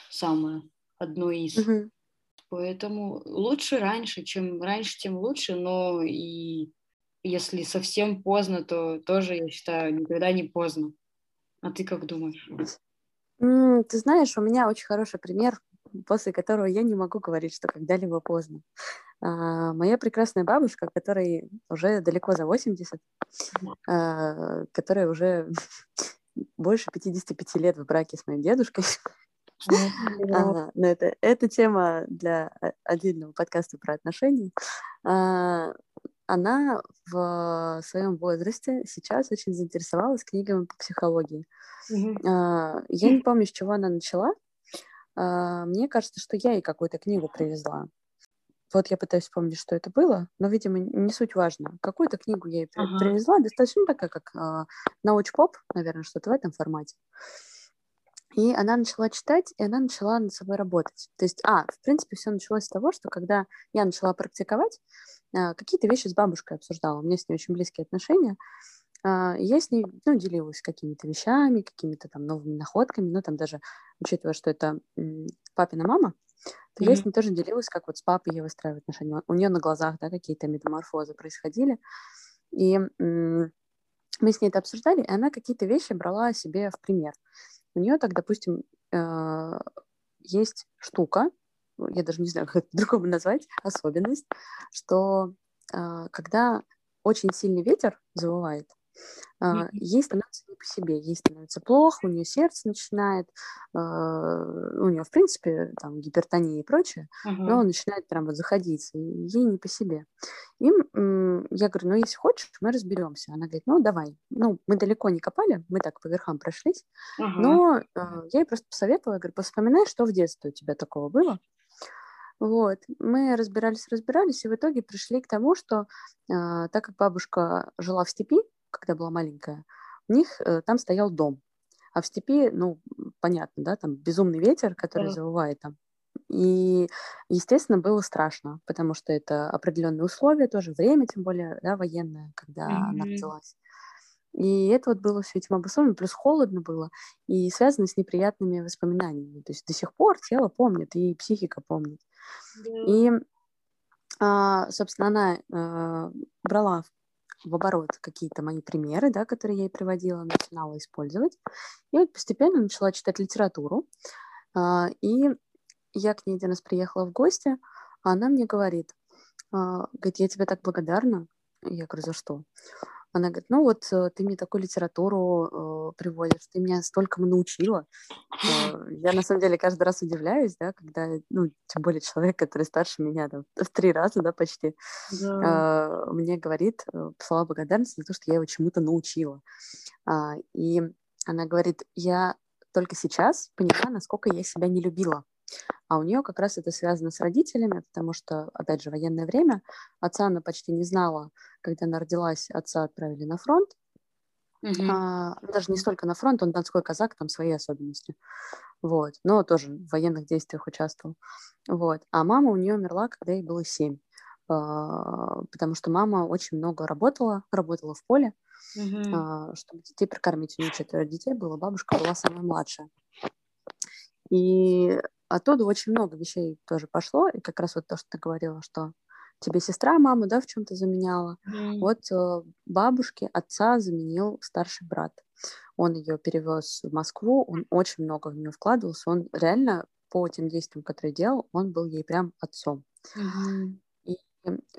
самое одно из. Угу. Поэтому лучше раньше, чем раньше, тем лучше, но и если совсем поздно, то тоже, я считаю, никогда не поздно. А ты как думаешь? Ты знаешь, у меня очень хороший пример, после которого я не могу говорить, что когда-либо поздно. А, моя прекрасная бабушка, которой уже далеко за 80, а, которая уже больше 55 лет в браке с моим дедушкой. А, но это, это тема для отдельного подкаста про отношения. А, она в своем возрасте сейчас очень заинтересовалась книгами по психологии. Я не помню, с чего она начала. А, мне кажется, что я ей какую-то книгу привезла. Вот я пытаюсь вспомнить, что это было, но, видимо, не суть важно. Какую-то книгу я ей ага. привезла, достаточно такая, как э, науч-поп, наверное, что-то в этом формате. И она начала читать, и она начала над собой работать. То есть, а, в принципе, все началось с того, что когда я начала практиковать, э, какие-то вещи с бабушкой обсуждала. У меня с ней очень близкие отношения. Э, я с ней, ну, делилась какими-то вещами, какими-то там новыми находками, ну, там даже, учитывая, что это папина мама, то mm-hmm. я с ней тоже делилась, как вот с папой я выстраиваю отношения. У нее на глазах, да, какие-то метаморфозы происходили. И мы с ней это обсуждали, и она какие-то вещи брала себе в пример. У нее так, допустим, э- есть штука, я даже не знаю, как это другому назвать, особенность, что э- когда очень сильный ветер завывает, Uh, ей становится не по себе, ей становится плохо, у нее сердце начинает, uh, у нее, в принципе, там гипертония и прочее, но начинает прям вот заходить, ей не по себе. И я говорю, ну, если хочешь, мы разберемся. Она говорит, ну, давай. Ну, мы далеко не копали, мы так по верхам прошлись, но uh, я ей просто посоветовала, говорю, вспоминай, что в детстве у тебя такого было. Вот, мы разбирались, разбирались, и в итоге пришли к тому, что э, так как бабушка жила в степи, когда была маленькая, у них э, там стоял дом. А в степи, ну, понятно, да, там безумный ветер, который mm. завывает там. И, естественно, было страшно, потому что это определенные условия, тоже время, тем более, да, военное, когда mm-hmm. она родилась. И это вот было все этим обусловлено, плюс холодно было, и связано с неприятными воспоминаниями. То есть до сих пор тело помнит, и психика помнит. Yeah. И, а, собственно, она а, брала в оборот какие-то мои примеры, да, которые я ей приводила, начинала использовать. И вот постепенно начала читать литературу. А, и я к ней один раз приехала в гости, а она мне говорит, а, говорит, я тебе так благодарна. Я говорю, за что? Она говорит, ну вот э, ты мне такую литературу э, приводишь, ты меня столько научила. Э, я на самом деле каждый раз удивляюсь, да, когда, ну, тем более человек, который старше меня там, в три раза, да, почти, да. Э, мне говорит э, слова благодарности за то, что я его чему-то научила. А, и она говорит, я только сейчас поняла, насколько я себя не любила. А у нее как раз это связано с родителями, потому что, опять же, военное время. Отца она почти не знала. Когда она родилась, отца отправили на фронт. Mm-hmm. А, даже не столько на фронт, он донской казак, там свои особенности. Вот. Но тоже в военных действиях участвовал. Вот. А мама у нее умерла, когда ей было семь. А, потому что мама очень много работала, работала в поле, mm-hmm. чтобы детей прокормить. У нее четверо детей было, бабушка была самая младшая. И оттуда очень много вещей тоже пошло, и как раз вот то, что ты говорила, что тебе сестра маму, да, в чем-то заменяла. Mm. Вот э, бабушке отца заменил старший брат. Он ее перевез в Москву, он очень много в нее вкладывался, он реально по тем действиям, которые делал, он был ей прям отцом. Mm-hmm. И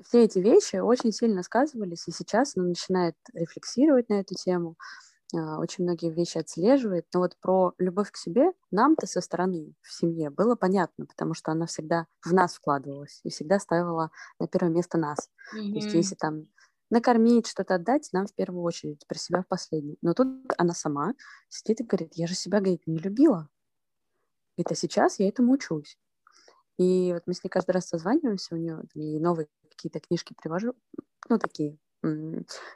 все эти вещи очень сильно сказывались, и сейчас она начинает рефлексировать на эту тему, а, очень многие вещи отслеживает. Но вот про любовь к себе нам-то со стороны в семье было понятно, потому что она всегда в нас вкладывалась и всегда ставила на первое место нас. Mm-hmm. То есть если там накормить, что-то отдать, нам в первую очередь, про себя в последнюю. Но тут она сама сидит и говорит, я же себя, говорит, не любила. Это сейчас я этому учусь. И вот мы с ней каждый раз созваниваемся, у нее и новые какие-то книжки привожу, ну, такие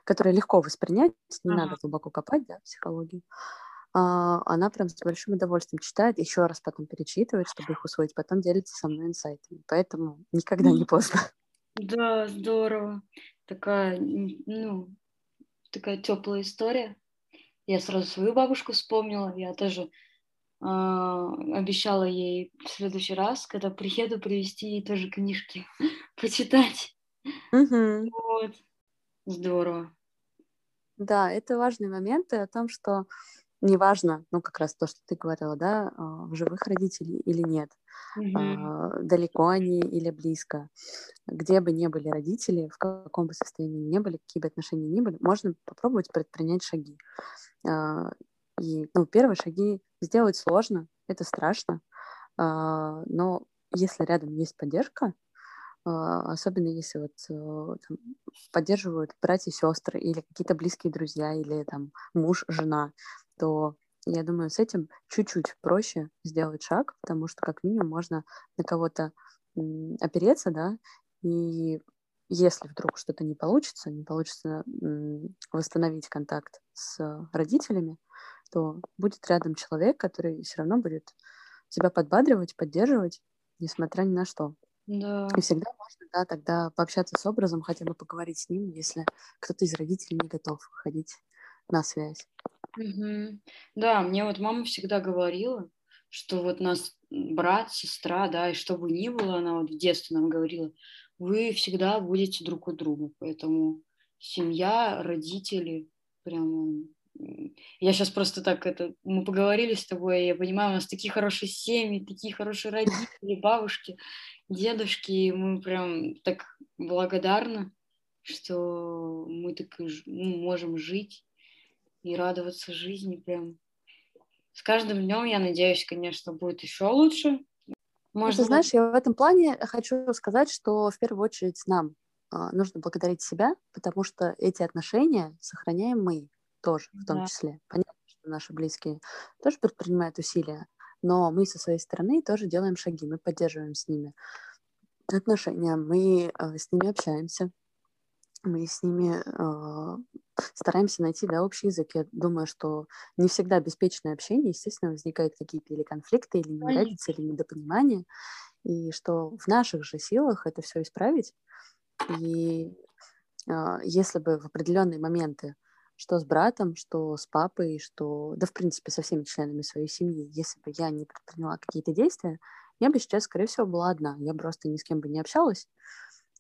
которые легко воспринять, не ага. надо глубоко копать, да, психологию, а, она прям с большим удовольствием читает, еще раз потом перечитывает, чтобы их усвоить, потом делится со мной инсайтами. Поэтому никогда не поздно. Да, здорово. Такая, ну, такая теплая история. Я сразу свою бабушку вспомнила. Я тоже э, обещала ей в следующий раз, когда приеду, привезти ей тоже книжки почитать. Угу. Вот. Здорово. Да, это важные моменты о том, что неважно, ну, как раз то, что ты говорила, да, а, в живых родителей или нет, mm-hmm. далеко они или близко, где бы ни были родители, в каком бы состоянии ни были, какие бы отношения ни были, можно попробовать предпринять шаги. А, и, ну, первые шаги сделать сложно, это страшно, но если рядом есть поддержка, особенно если вот э, там, поддерживают братья, сестры или какие-то близкие друзья или там муж, жена, то я думаю, с этим чуть-чуть проще сделать шаг, потому что как минимум можно на кого-то опереться, да, и если вдруг что-то не получится, не получится восстановить контакт с родителями, то будет рядом человек, который все равно будет тебя подбадривать, поддерживать, несмотря ни на что. Да. И всегда можно, да, тогда пообщаться с образом, хотя бы поговорить с ним, если кто-то из родителей не готов выходить на связь. Мгм. Да, мне вот мама всегда говорила, что вот нас брат, сестра, да, и что бы ни было, она вот в детстве нам говорила, вы всегда будете друг у друга, поэтому семья, родители, прям я сейчас просто так это, мы поговорили с тобой, я понимаю, у нас такие хорошие семьи, такие хорошие родители, бабушки, дедушки, и мы прям так благодарны, что мы так ну, можем жить и радоваться жизни прям. С каждым днем, я надеюсь, конечно, будет еще лучше. Можно... Ты знаешь, я в этом плане хочу сказать, что в первую очередь нам а, нужно благодарить себя, потому что эти отношения сохраняем мы тоже, в том да. числе. Понятно, что наши близкие тоже предпринимают усилия, но мы со своей стороны тоже делаем шаги, мы поддерживаем с ними отношения, мы э, с ними общаемся, мы с ними э, стараемся найти да, общий язык. Я думаю, что не всегда беспечное общение, естественно, возникают какие-то или конфликты, или неравенства, или недопонимания, и что в наших же силах это все исправить. И э, если бы в определенные моменты, что с братом, что с папой, что, да, в принципе, со всеми членами своей семьи, если бы я не предприняла какие-то действия, я бы сейчас, скорее всего, была одна. Я просто ни с кем бы не общалась.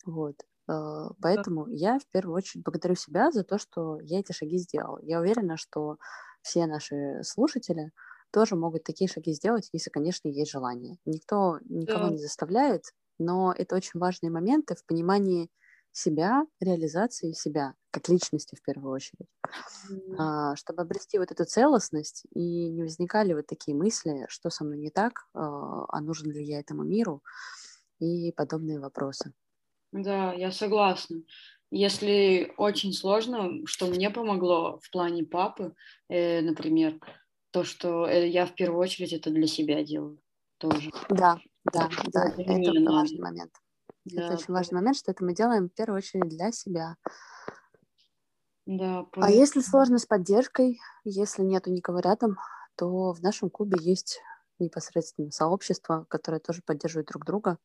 Вот. Э, поэтому я в первую очередь благодарю себя за то, что я эти шаги сделала. Я уверена, что все наши слушатели тоже могут такие шаги сделать, если, конечно, есть желание. Никто никого да. не заставляет, но это очень важные моменты в понимании себя, реализации себя как личности в первую очередь, mm. чтобы обрести вот эту целостность и не возникали вот такие мысли, что со мной не так, а, а нужен ли я этому миру и подобные вопросы. Да, я согласна. Если очень сложно, что мне помогло в плане папы, э, например, то, что э, я в первую очередь это для себя делаю тоже. Да, да, да, это, это важный момент. Да, это очень важный момент, что это мы делаем в первую очередь для себя. Да, а если сложно с поддержкой, если нету никого рядом, то в нашем клубе есть непосредственно сообщество, которое тоже поддерживает друг друга.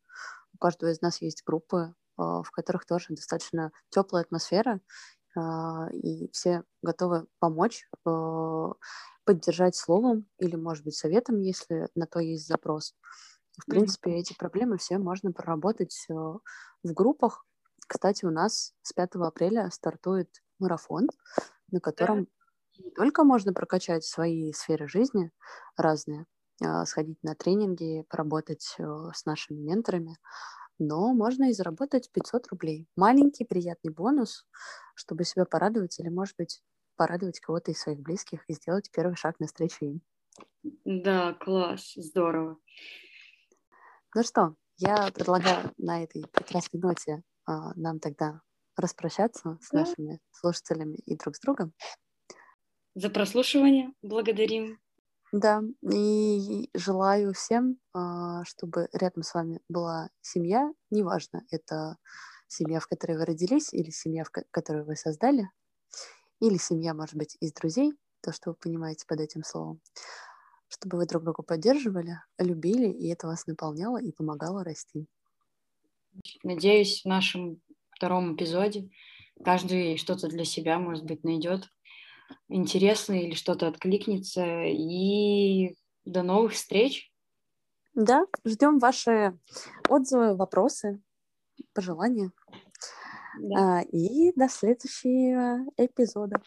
У каждого из нас есть группы, а, в которых тоже достаточно теплая атмосфера, а, и все готовы помочь, а, поддержать словом или, может быть, советом, если на то есть запрос. В принципе, эти проблемы все можно проработать в группах. Кстати, у нас с 5 апреля стартует марафон, на котором не только можно прокачать свои сферы жизни разные, сходить на тренинги, поработать с нашими менторами, но можно и заработать 500 рублей. Маленький приятный бонус, чтобы себя порадовать или, может быть, порадовать кого-то из своих близких и сделать первый шаг навстречу им. Да, класс, здорово. Ну что, я предлагаю на этой прекрасной ноте а, нам тогда распрощаться с нашими слушателями и друг с другом. За прослушивание благодарим. Да, и желаю всем, а, чтобы рядом с вами была семья, неважно, это семья, в которой вы родились, или семья, в которую вы создали, или семья, может быть, из друзей, то, что вы понимаете под этим словом, чтобы вы друг друга поддерживали, любили, и это вас наполняло и помогало расти. Надеюсь, в нашем втором эпизоде каждый что-то для себя, может быть, найдет интересно или что-то откликнется. И до новых встреч. Да, ждем ваши отзывы, вопросы, пожелания. Да. А, и до следующего эпизода.